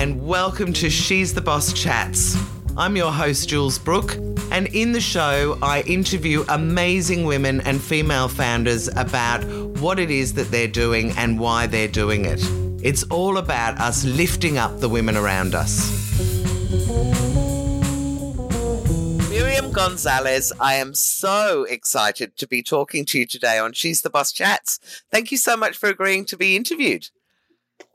and welcome to She's the Boss Chats. I'm your host, Jules Brooke, and in the show, I interview amazing women and female founders about what it is that they're doing and why they're doing it. It's all about us lifting up the women around us. Miriam Gonzalez, I am so excited to be talking to you today on She's the Boss Chats. Thank you so much for agreeing to be interviewed.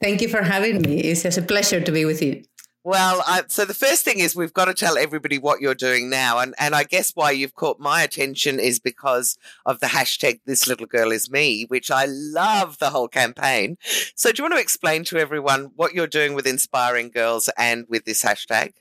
Thank you for having me. It's just a pleasure to be with you. Well, I, so the first thing is we've got to tell everybody what you're doing now, and and I guess why you've caught my attention is because of the hashtag This Little Girl Is Me, which I love the whole campaign. So, do you want to explain to everyone what you're doing with inspiring girls and with this hashtag?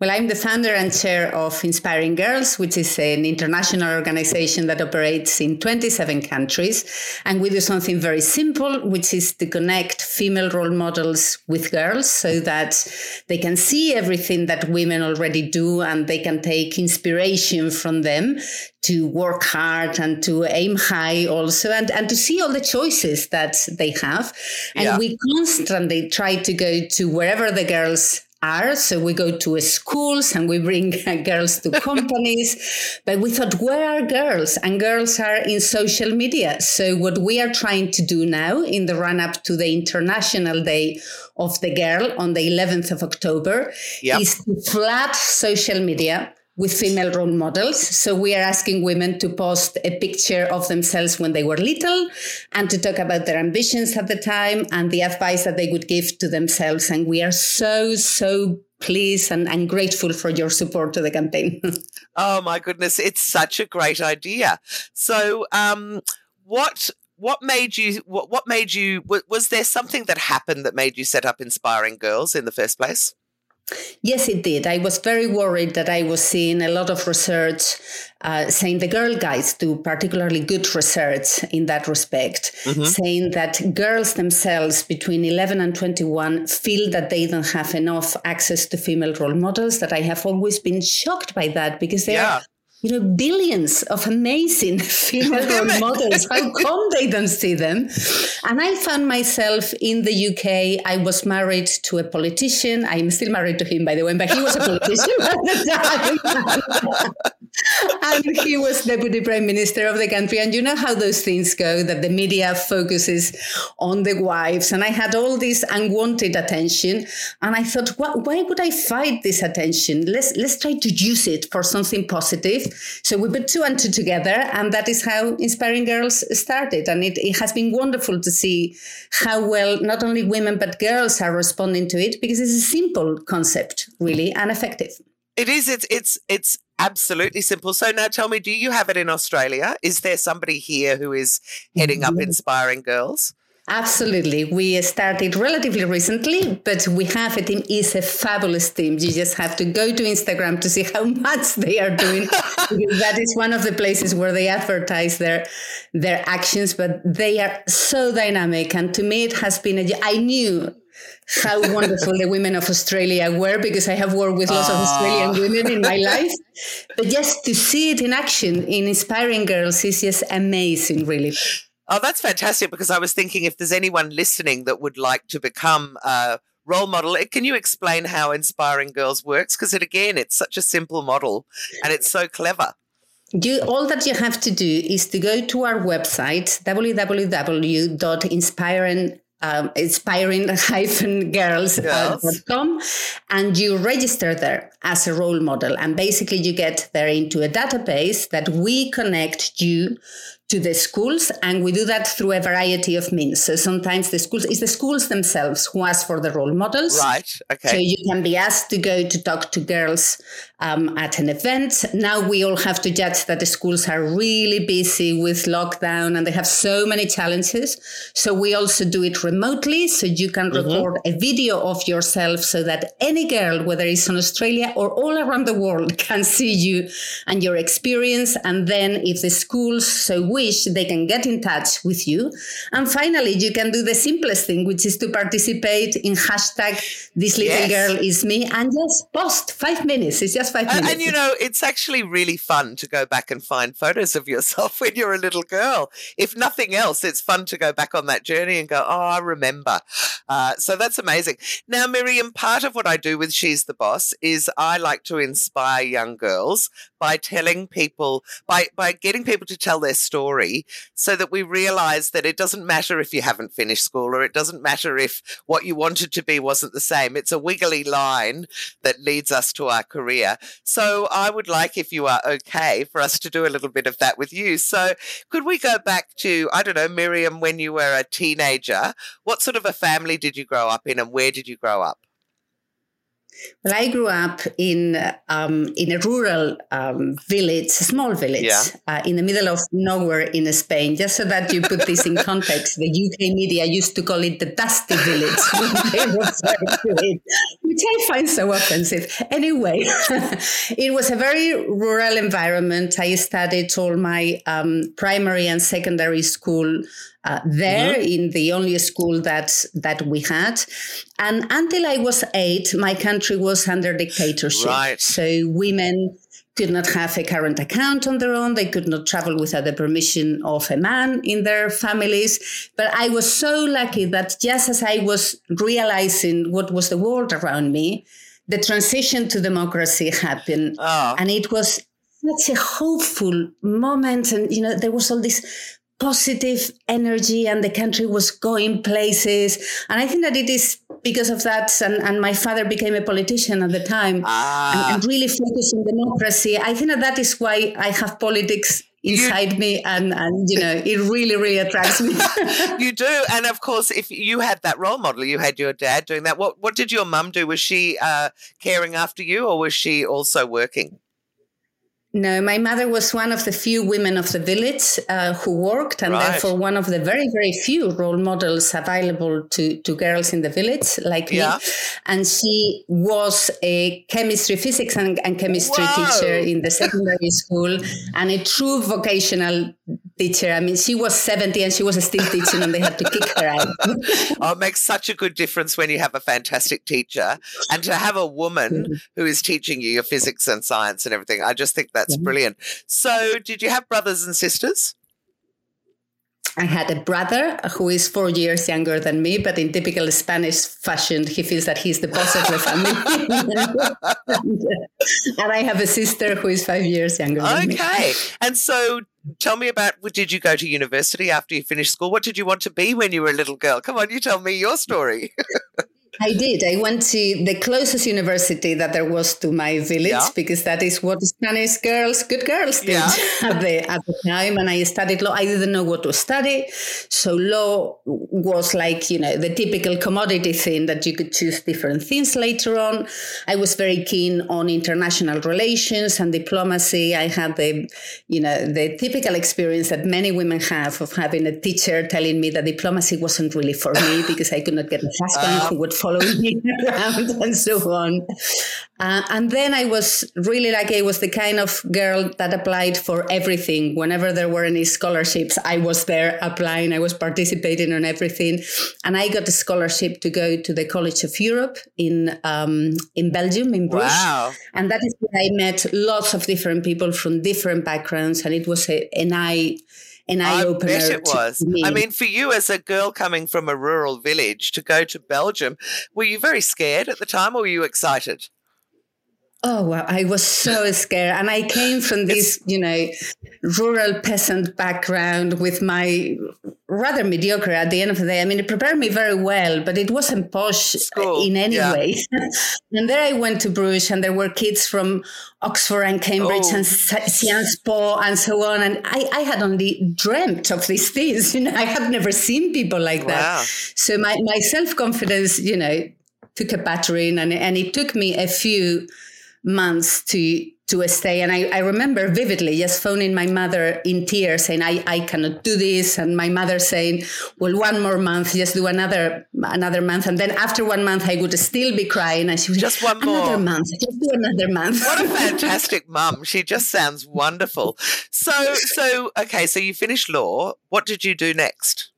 Well, I'm the founder and chair of Inspiring Girls, which is an international organization that operates in 27 countries. And we do something very simple, which is to connect female role models with girls so that they can see everything that women already do and they can take inspiration from them to work hard and to aim high also and, and to see all the choices that they have. And yeah. we constantly try to go to wherever the girls are. So we go to schools and we bring girls to companies. but we thought, where are girls? And girls are in social media. So what we are trying to do now in the run up to the International Day of the Girl on the 11th of October yep. is to flood social media with female role models. So we are asking women to post a picture of themselves when they were little and to talk about their ambitions at the time and the advice that they would give to themselves. And we are so, so pleased and, and grateful for your support to the campaign. oh my goodness, it's such a great idea. So um what what made you what, what made you was there something that happened that made you set up inspiring girls in the first place Yes, it did. I was very worried that I was seeing a lot of research uh, saying the girl guides do particularly good research in that respect, mm-hmm. saying that girls themselves between 11 and 21 feel that they don't have enough access to female role models. That I have always been shocked by that because they yeah. are you know, billions of amazing female role models. How come they don't see them? And I found myself in the UK. I was married to a politician. I'm still married to him, by the way, but he was a politician at the time. And he was deputy prime minister of the country. And you know how those things go that the media focuses on the wives. And I had all this unwanted attention. And I thought, why would I fight this attention? Let's, let's try to use it for something positive. So we put two and two together. And that is how Inspiring Girls started. And it, it has been wonderful to see how well not only women, but girls are responding to it because it's a simple concept, really, and effective. It is. It's it's it's absolutely simple. So now tell me, do you have it in Australia? Is there somebody here who is heading up mm-hmm. Inspiring Girls? Absolutely. We started relatively recently, but we have a team. It's a fabulous team. You just have to go to Instagram to see how much they are doing. that is one of the places where they advertise their their actions, but they are so dynamic. And to me, it has been a, I knew how wonderful the women of Australia were because I have worked with lots of Australian ah. women in my life. But just to see it in action in inspiring girls is just amazing, really. Oh, that's fantastic because I was thinking if there's anyone listening that would like to become a role model, eh, can you explain how Inspiring Girls works? Because it again, it's such a simple model and it's so clever. You, all that you have to do is to go to our website www.inspiring um, inspiring-girls.com and you register there as a role model and basically you get there into a database that we connect you to the schools and we do that through a variety of means. So sometimes the schools it's the schools themselves who ask for the role models. Right okay. So you can be asked to go to talk to girls um, at an event now we all have to judge that the schools are really busy with lockdown and they have so many challenges so we also do it remotely so you can mm-hmm. record a video of yourself so that any girl whether it's in australia or all around the world can see you and your experience and then if the schools so wish, they can get in touch with you. And finally, you can do the simplest thing, which is to participate in hashtag this little yes. girl is me and just post five minutes. It's just five and. And you know, it's actually really fun to go back and find photos of yourself when you're a little girl. If nothing else, it's fun to go back on that journey and go, oh, I remember. Uh, so that's amazing. Now, Miriam, part of what I do with She's the Boss is I like to inspire young girls by telling people, by, by getting people to tell their story so that we realize that it doesn't matter if you haven't finished school or it doesn't matter if what you wanted to be wasn't the same. It's a wiggly line that leads us to our career. So I would like, if you are okay, for us to do a little bit of that with you. So could we go back to, I don't know, Miriam, when you were a teenager? What sort of a family did you grow up in and where did you grow up? Well, I grew up in um, in a rural um, village, a small village, yeah. uh, in the middle of nowhere in Spain. Just so that you put this in context, the UK media used to call it the dusty village when they referred it, which I find so offensive. Anyway, it was a very rural environment. I studied all my um, primary and secondary school uh, there mm-hmm. in the only school that that we had and until i was eight my country was under dictatorship right. so women could not have a current account on their own they could not travel without the permission of a man in their families but i was so lucky that just as i was realizing what was the world around me the transition to democracy happened oh. and it was such a hopeful moment and you know there was all this positive energy and the country was going places. And I think that it is because of that. And, and my father became a politician at the time ah. and, and, really focused on democracy. I think that that is why I have politics inside me and and you know it really really attracts me you do and of course if you had that role model you had your dad doing that what what did your mum do was she uh, caring after you or was she also working no, my mother was one of the few women of the village uh, who worked, and right. therefore one of the very, very few role models available to, to girls in the village like yeah. me. And she was a chemistry, physics, and, and chemistry Whoa. teacher in the secondary school, and a true vocational teacher. I mean, she was 70 and she was still teaching, and they had to kick her out. oh, it makes such a good difference when you have a fantastic teacher, and to have a woman who is teaching you your physics and science and everything. I just think that that's brilliant. So, did you have brothers and sisters? I had a brother who is four years younger than me, but in typical Spanish fashion, he feels that he's the boss of the family. and I have a sister who is five years younger okay. And so tell me about did you go to university after you finished school? What did you want to be when you were a little girl? Come on, you tell me your story. I did. I went to the closest university that there was to my village yeah. because that is what Spanish girls, good girls, did yeah. at the at the time. And I studied law. I didn't know what to study, so law was like you know the typical commodity thing that you could choose different things later on. I was very keen on international relations and diplomacy. I had the you know the typical experience that many women have of having a teacher telling me that diplomacy wasn't really for me because I could not get a husband uh, who would following me around and so on. Uh, and then I was really like, I was the kind of girl that applied for everything. Whenever there were any scholarships, I was there applying, I was participating on everything. And I got a scholarship to go to the College of Europe in, um, in Belgium, in Bruges. Wow. And that is where I met lots of different people from different backgrounds. And it was a, an eye an eye opener. I bet it was. Me. I mean, for you as a girl coming from a rural village to go to Belgium, were you very scared at the time or were you excited? Oh, well, I was so scared. And I came from this, you know, rural peasant background with my rather mediocre at the end of the day. I mean, it prepared me very well, but it wasn't posh School, in any yeah. way. and there I went to Bruges, and there were kids from Oxford and Cambridge oh. and Sciences Po and so on. And I, I had only dreamt of these things. You know, I had never seen people like that. Wow. So my, my self confidence, you know, took a battering, and, and it took me a few months to to stay. And I, I remember vividly just phoning my mother in tears saying, I, I cannot do this. And my mother saying, well, one more month, just do another another month. And then after one month, I would still be crying. And she was just one more. Another month, just do another month. What a fantastic mum. She just sounds wonderful. So, so, okay, so you finished law. What did you do next?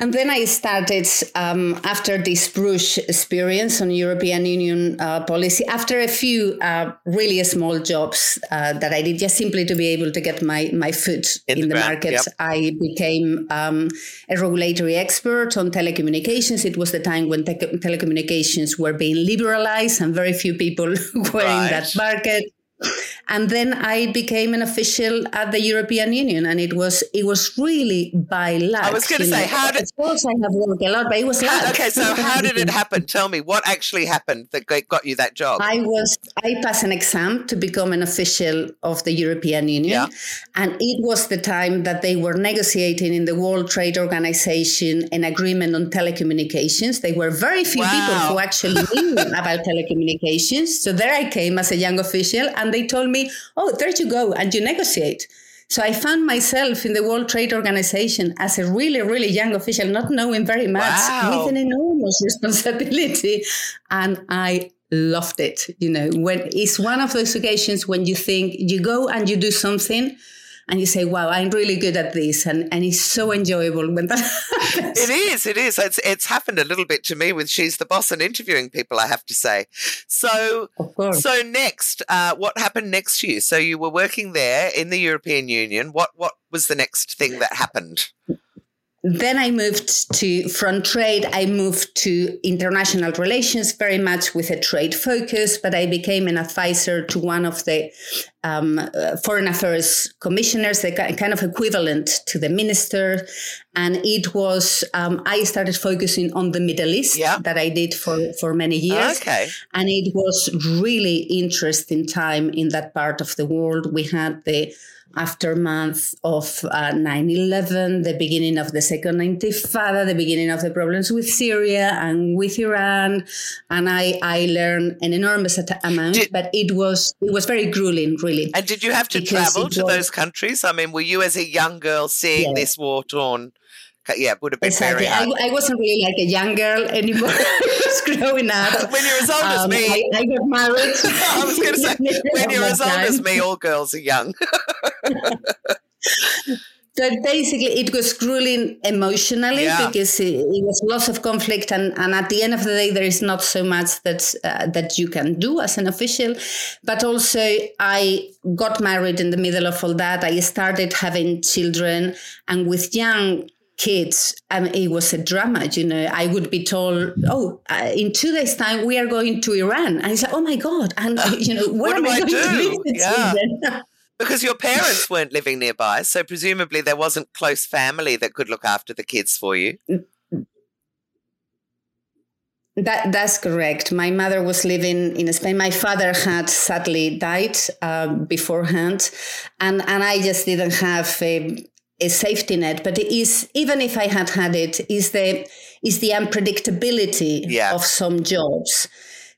And then I started um, after this Bruges experience on European Union uh, policy, after a few uh, really small jobs uh, that I did just simply to be able to get my, my foot in, in the, market, yep. I became um, a regulatory expert on telecommunications. It was the time when te- telecommunications were being liberalized and very few people were right. in that market and then I became an official at the European Union, and it was it was really by luck. I was going to say, know. how did? Of course, I have worked a lot, but it was luck. Okay, so how did it happen? Tell me what actually happened that got you that job. I was I passed an exam to become an official of the European Union, yeah. and it was the time that they were negotiating in the World Trade Organization an agreement on telecommunications. There were very few wow. people who actually knew about telecommunications. So there I came as a young official, and they told me me, oh, there you go, and you negotiate. So I found myself in the World Trade Organization as a really, really young official, not knowing very much, wow. with an enormous responsibility. And I loved it. You know, when it's one of those occasions when you think you go and you do something and you say, "Wow, I'm really good at this," and and it's so enjoyable when that happens. It is. It is. It's it's happened a little bit to me with She's the Boss and interviewing people. I have to say. So so next, uh, what happened next to you? So you were working there in the European Union. What what was the next thing that happened? then I moved to from trade. I moved to international relations, very much with a trade focus. But I became an advisor to one of the um, uh, foreign affairs commissioners, the kind of equivalent to the minister. And it was um, I started focusing on the Middle East yeah. that I did for for many years. Okay, and it was really interesting time in that part of the world. We had the aftermath of uh, 9-11 the beginning of the second intifada the beginning of the problems with syria and with iran and i i learned an enormous amount did, but it was it was very grueling really and did you have to travel to those countries i mean were you as a young girl seeing yes. this war torn yeah, it would have been exactly. I, I, wasn't really like a young girl anymore. I was growing up. when you're as old um, as me. I, I got married. I was going to say, when you're as old time. as me, all girls are young. So basically, it was grueling emotionally yeah. because it, it, was lots of conflict, and, and at the end of the day, there is not so much that uh, that you can do as an official. But also, I got married in the middle of all that. I started having children, and with young kids and it was a drama you know i would be told oh uh, in two days time we are going to iran and it's like oh my god and you know where am i going do? to live yeah. because your parents weren't living nearby so presumably there wasn't close family that could look after the kids for you that that's correct. My mother was living in Spain. My father had sadly died uh, beforehand, and and I just didn't have a, a safety net, but it is even if I had had it, is the is the unpredictability yeah. of some jobs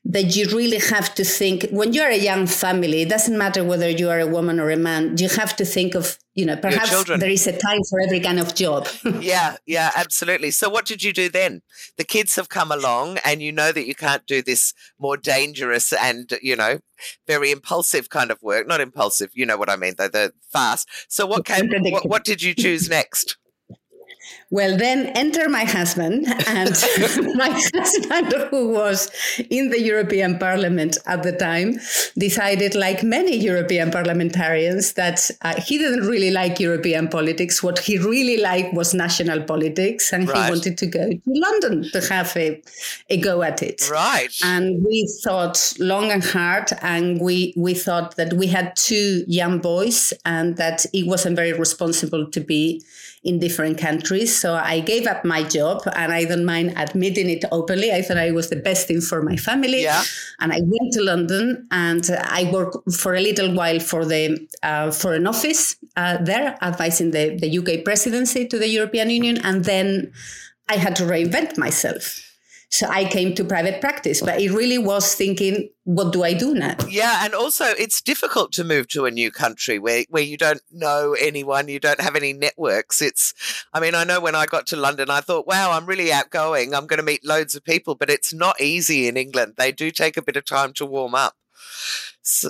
that you really have to think when you're a young family it doesn't matter whether you are a woman or a man you have to think of you know perhaps there is a time for every kind of job. Yeah yeah absolutely. So what did you do then? The kids have come along and you know that you can't do this more dangerous and you know very impulsive kind of work. Not impulsive you know what i mean though the fast. So what came what, what did you choose next well, then enter my husband, and my husband, who was in the European Parliament at the time, decided, like many European parliamentarians, that uh, he didn't really like European politics. What he really liked was national politics, and right. he wanted to go to London to have a, a go at it. Right. And we thought long and hard, and we, we thought that we had two young boys, and that it wasn't very responsible to be in different countries. So I gave up my job and I don't mind admitting it openly. I thought I was the best thing for my family. Yeah. And I went to London and I worked for a little while for the uh, Foreign Office uh, there, advising the, the UK presidency to the European Union. And then I had to reinvent myself. So I came to private practice, but it really was thinking, what do I do now? Yeah, and also it's difficult to move to a new country where where you don't know anyone, you don't have any networks. It's, I mean, I know when I got to London, I thought, wow, I'm really outgoing. I'm going to meet loads of people, but it's not easy in England. They do take a bit of time to warm up. So,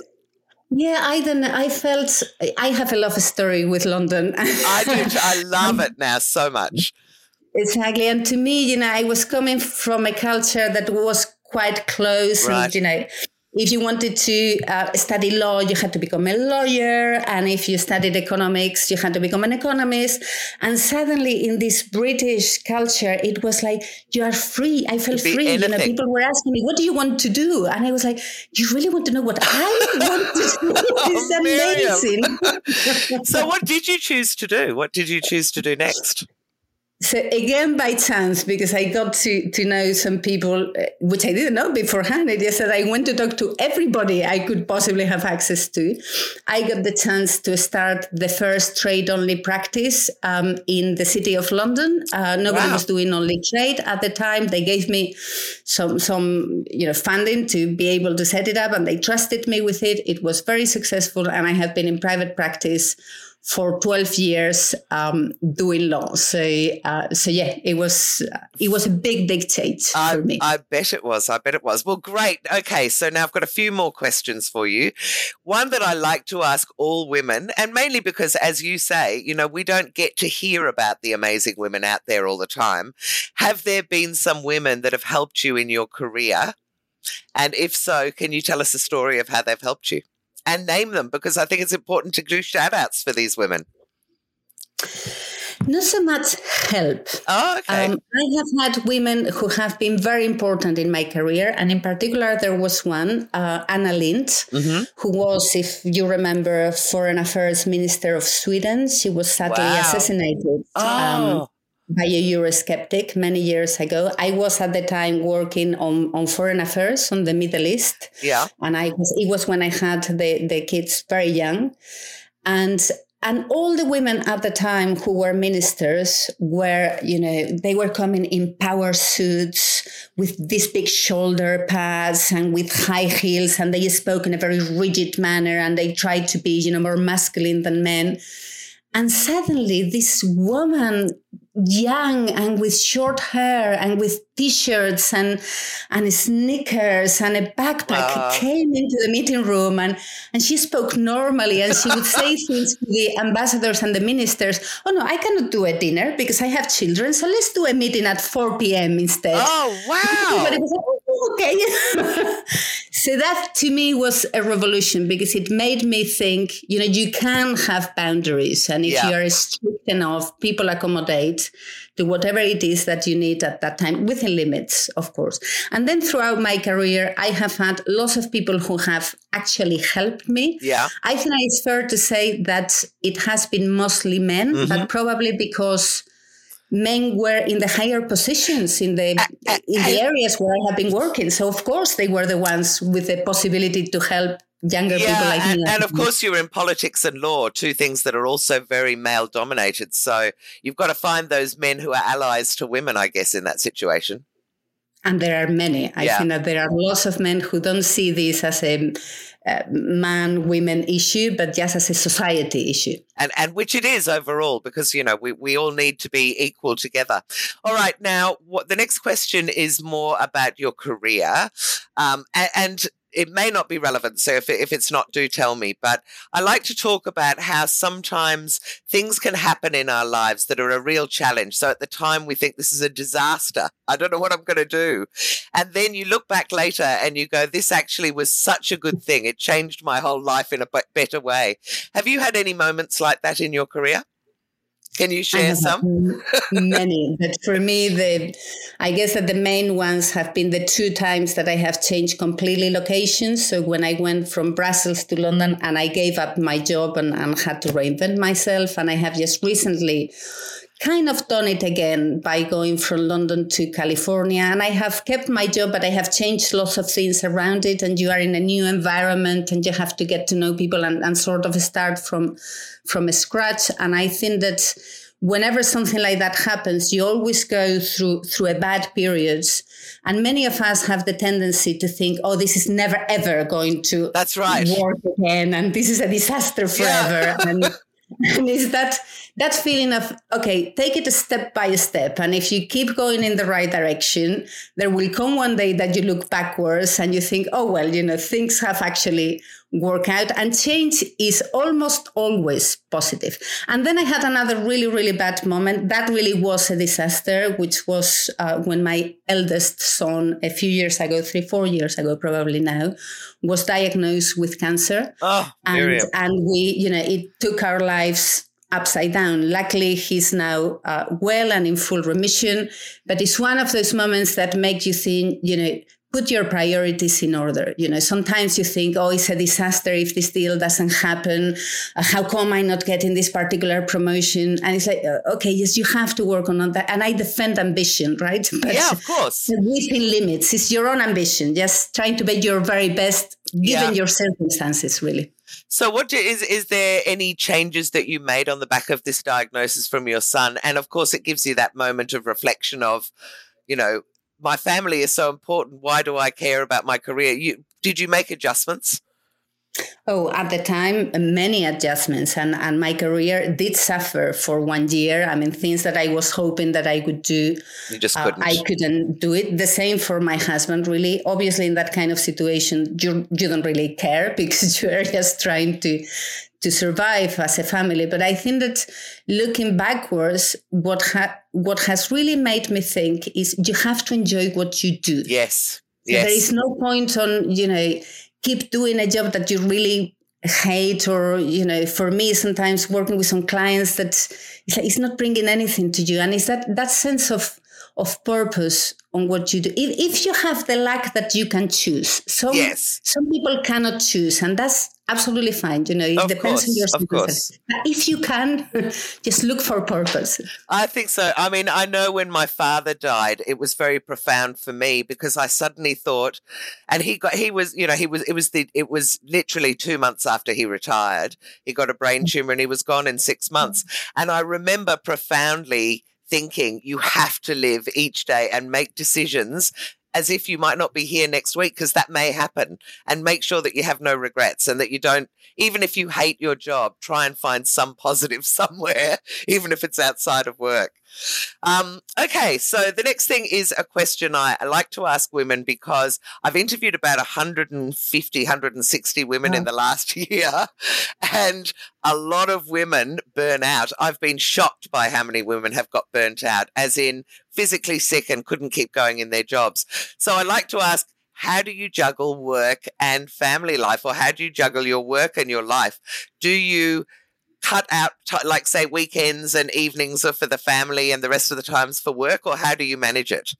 yeah, I don't know. I felt I have a love story with London. I do. I love it now so much. Exactly. And to me, you know, I was coming from a culture that was quite close. Right. And, you know, if you wanted to uh, study law, you had to become a lawyer. And if you studied economics, you had to become an economist. And suddenly in this British culture, it was like, you are free. I felt free. Anything. You know, people were asking me, what do you want to do? And I was like, you really want to know what I want to do? it's amazing. so what did you choose to do? What did you choose to do next? So again, by chance, because I got to, to know some people, uh, which I didn't know beforehand. I just said I went to talk to everybody I could possibly have access to. I got the chance to start the first trade only practice um, in the city of London. Uh, nobody wow. was doing only trade at the time. They gave me some some you know funding to be able to set it up, and they trusted me with it. It was very successful, and I have been in private practice for 12 years um, doing law. So, uh, so yeah, it was it was a big, big change I, for me. I bet it was. I bet it was. Well, great. Okay, so now I've got a few more questions for you. One that I like to ask all women, and mainly because, as you say, you know, we don't get to hear about the amazing women out there all the time. Have there been some women that have helped you in your career? And if so, can you tell us a story of how they've helped you? And name them because I think it's important to do shout outs for these women. Not so much help. Oh, okay. Um, I have had women who have been very important in my career. And in particular, there was one, uh, Anna Lindh, mm-hmm. who was, if you remember, Foreign Affairs Minister of Sweden. She was sadly wow. assassinated. Um, oh. Um, by a Eurosceptic many years ago. I was at the time working on, on foreign affairs on the Middle East. Yeah. And I was it was when I had the, the kids very young. And and all the women at the time who were ministers were, you know, they were coming in power suits with these big shoulder pads and with high heels, and they spoke in a very rigid manner and they tried to be, you know, more masculine than men. And suddenly this woman young and with short hair and with t-shirts and and sneakers and a backpack uh. came into the meeting room and and she spoke normally and she would say things to the ambassadors and the ministers oh no i cannot do a dinner because i have children so let's do a meeting at 4 p.m instead oh wow oh, okay so that to me was a revolution because it made me think you know you can have boundaries and if yeah. you are strict enough people accommodate to whatever it is that you need at that time within limits, of course. And then throughout my career, I have had lots of people who have actually helped me. Yeah. I think it's fair to say that it has been mostly men, mm-hmm. but probably because men were in the higher positions in the in the areas where I have been working. So of course they were the ones with the possibility to help younger yeah, people like and, me. And of course, you're in politics and law, two things that are also very male dominated. So you've got to find those men who are allies to women, I guess, in that situation. And there are many. I yeah. think that there are lots of men who don't see this as a uh, man women issue, but just as a society issue. And, and which it is overall, because, you know, we, we all need to be equal together. All right. Now, what the next question is more about your career. Um, and, and it may not be relevant. So if, if it's not, do tell me. But I like to talk about how sometimes things can happen in our lives that are a real challenge. So at the time we think this is a disaster. I don't know what I'm going to do. And then you look back later and you go, this actually was such a good thing. It changed my whole life in a better way. Have you had any moments like that in your career? Can you share some? many, but for me, the I guess that the main ones have been the two times that I have changed completely locations. So when I went from Brussels to London, and I gave up my job and, and had to reinvent myself, and I have just recently kind of done it again by going from London to California. And I have kept my job, but I have changed lots of things around it. And you are in a new environment and you have to get to know people and, and sort of start from from scratch. And I think that whenever something like that happens, you always go through through a bad periods. And many of us have the tendency to think, oh, this is never ever going to That's right. work again and this is a disaster forever. Yeah. and, and it's that that feeling of okay take it a step by a step. And if you keep going in the right direction there will come one day that you look backwards and you think oh well you know things have actually work out and change is almost always positive. and then i had another really really bad moment that really was a disaster which was uh, when my eldest son a few years ago three four years ago probably now was diagnosed with cancer oh, and, and we you know it took our lives upside down. Luckily, he's now uh, well and in full remission. But it's one of those moments that make you think, you know, put your priorities in order. You know, sometimes you think, oh, it's a disaster if this deal doesn't happen. Uh, how come I'm not getting this particular promotion? And it's like, uh, okay, yes, you have to work on that. And I defend ambition, right? But yeah, of course. Within limits, it's your own ambition, just trying to be your very best given yeah. your circumstances, really. So, what do, is is there any changes that you made on the back of this diagnosis from your son? And of course, it gives you that moment of reflection of, you know, my family is so important. Why do I care about my career? You did you make adjustments? Oh, at the time, many adjustments, and, and my career did suffer for one year. I mean, things that I was hoping that I would do, you just couldn't. Uh, I couldn't do it. The same for my husband, really. Obviously, in that kind of situation, you, you don't really care because you are just trying to to survive as a family. But I think that looking backwards, what ha- what has really made me think is you have to enjoy what you do. Yes. Yes. There is no point on, you know, keep doing a job that you really hate or you know for me sometimes working with some clients that it's, like, it's not bringing anything to you and it's that that sense of of purpose on what you do if, if you have the luck that you can choose some yes. some people cannot choose and that's absolutely fine. You know, it of depends course, on your circumstances. If you can, just look for purpose. I think so. I mean, I know when my father died, it was very profound for me because I suddenly thought, and he got, he was, you know, he was, it was the, it was literally two months after he retired. He got a brain mm. tumor and he was gone in six months. And I remember profoundly thinking you have to live each day and make decisions as if you might not be here next week because that may happen and make sure that you have no regrets and that you don't even if you hate your job try and find some positive somewhere even if it's outside of work um, okay, so the next thing is a question I, I, like to ask women because I've interviewed about 150, 160 women in the last year, and a lot of women burn out. I've been shocked by how many women have got burnt out, as in physically sick and couldn't keep going in their jobs. So I like to ask, how do you juggle work and family life, or how do you juggle your work and your life? Do you cut out t- like say weekends and evenings are for the family and the rest of the times for work or how do you manage it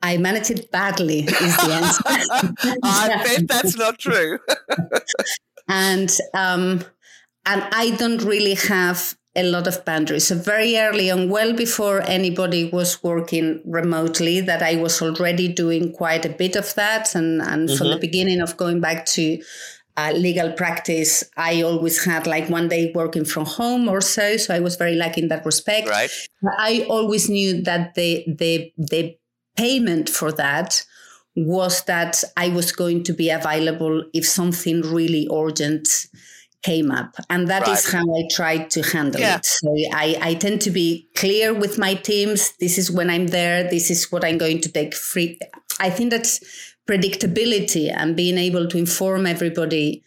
I manage it badly, is the answer. I bet that's not true. and um, and I don't really have a lot of boundaries. So very early on, well before anybody was working remotely, that I was already doing quite a bit of that. And and mm-hmm. from the mm-hmm. beginning of going back to uh, legal practice, I always had like one day working from home or so. So I was very lucky in that respect. Right. I always knew that the the the payment for that was that I was going to be available if something really urgent came up. And that right. is how I tried to handle yeah. it. So I, I tend to be clear with my teams. This is when I'm there. This is what I'm going to take free. I think that's predictability and being able to inform everybody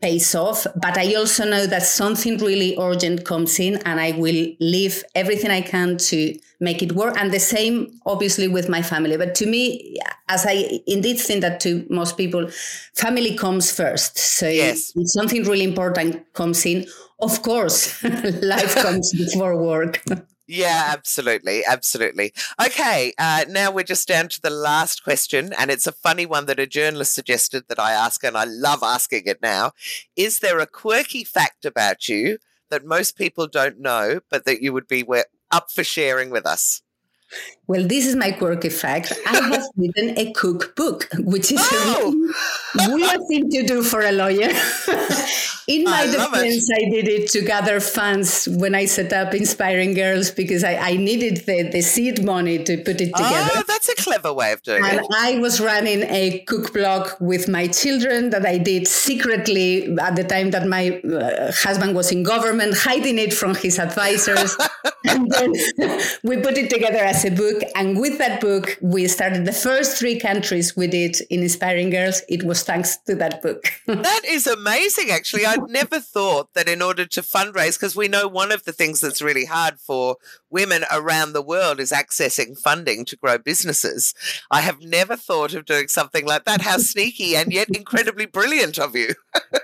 pays off. But I also know that something really urgent comes in and I will leave everything I can to make it work. And the same, obviously, with my family. But to me, as I indeed think that to most people, family comes first. So yes. if something really important comes in, of course, life comes before work. Yeah, absolutely. Absolutely. Okay. Uh, now we're just down to the last question. And it's a funny one that a journalist suggested that I ask, and I love asking it now. Is there a quirky fact about you that most people don't know, but that you would be up for sharing with us? Well, this is my quirky fact. I have written a cookbook, which is oh. a weird thing to do for a lawyer. In my I defense, I did it to gather funds when I set up Inspiring Girls because I, I needed the, the seed money to put it together. Oh, that's a clever way of doing and it. And I was running a cook blog with my children that I did secretly at the time that my uh, husband was in government, hiding it from his advisors. and then we put it together as a book. And with that book, we started the first three countries we did in Inspiring Girls. It was thanks to that book. that is amazing, actually. I'd never thought that in order to fundraise, because we know one of the things that's really hard for women around the world is accessing funding to grow businesses. I have never thought of doing something like that. How sneaky and yet incredibly brilliant of you.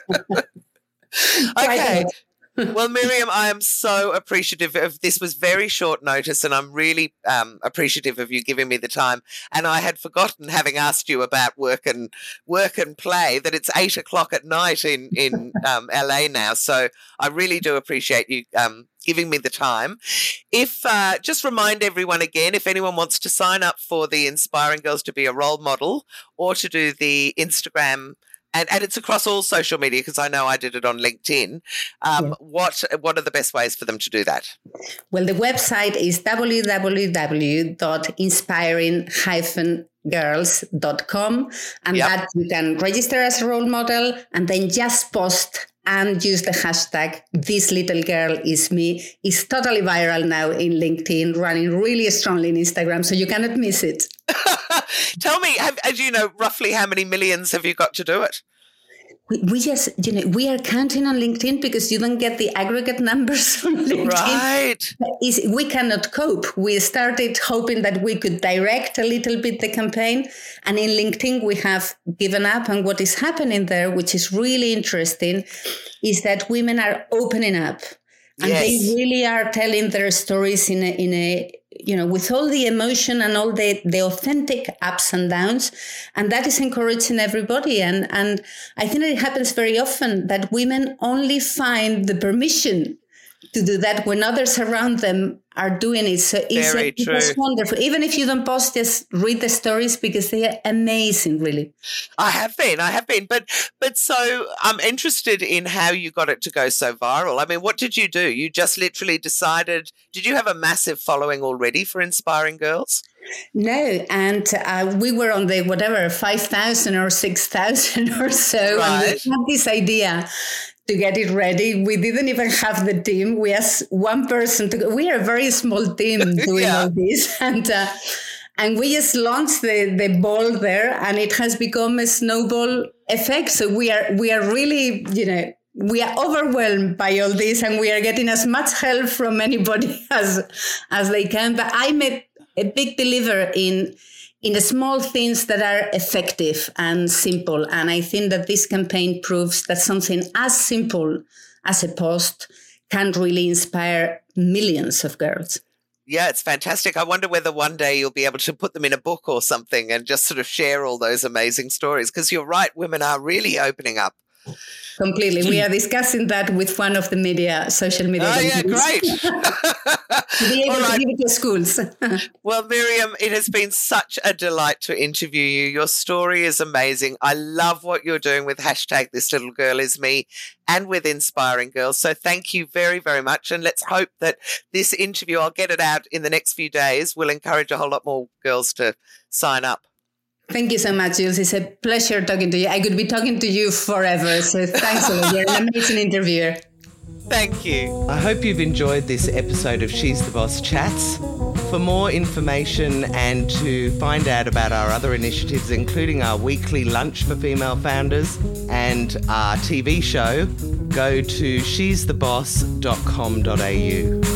okay well, Miriam, I am so appreciative of this. Was very short notice, and I'm really um, appreciative of you giving me the time. And I had forgotten, having asked you about work and work and play, that it's eight o'clock at night in in um, LA now. So I really do appreciate you um, giving me the time. If uh, just remind everyone again, if anyone wants to sign up for the Inspiring Girls to be a role model or to do the Instagram and, and it's across all social media because I know I did it on LinkedIn. Um, yeah. What what are the best ways for them to do that? Well, the website is www.inspiring-girls.com, and yep. that you can register as a role model and then just post and use the hashtag this little girl is me is totally viral now in linkedin running really strongly in instagram so you cannot miss it Tell me, have, as you know, roughly how many millions have you got to do it? We, we just, you know, we are counting on LinkedIn because you don't get the aggregate numbers from LinkedIn. Right. Is, we cannot cope. We started hoping that we could direct a little bit the campaign. And in LinkedIn, we have given up. And what is happening there, which is really interesting, is that women are opening up. And yes. they really are telling their stories in a, in a you know, with all the emotion and all the, the authentic ups and downs. And that is encouraging everybody. And, and I think it happens very often that women only find the permission to do that when others around them are doing it. So it's, Very a, true. it's wonderful. Even if you don't post, just read the stories because they are amazing, really. I have been, I have been, but but so I'm interested in how you got it to go so viral. I mean, what did you do? You just literally decided. Did you have a massive following already for inspiring girls? No, and uh, we were on the whatever five thousand or six thousand or so, right. and we had this idea to get it ready. We didn't even have the team. We asked one person to. We are a very small team doing yeah. all this, and uh, and we just launched the the ball there, and it has become a snowball effect. So we are we are really you know we are overwhelmed by all this, and we are getting as much help from anybody as as they can. But I'm a, a big believer in in the small things that are effective and simple. And I think that this campaign proves that something as simple as a post can really inspire millions of girls. Yeah, it's fantastic. I wonder whether one day you'll be able to put them in a book or something and just sort of share all those amazing stories. Because you're right, women are really opening up. Completely. We are discussing that with one of the media, social media. Oh, yeah, great. to be able right. to give it to schools. well, Miriam, it has been such a delight to interview you. Your story is amazing. I love what you're doing with hashtag this little girl is me and with inspiring girls. So thank you very, very much. And let's hope that this interview, I'll get it out in the next few days, will encourage a whole lot more girls to sign up. Thank you so much, Jules. It's a pleasure talking to you. I could be talking to you forever. So thanks a lot. You're an amazing interviewer. Thank you. I hope you've enjoyed this episode of She's the Boss Chats. For more information and to find out about our other initiatives, including our weekly lunch for female founders and our TV show, go to she'stheboss.com.au.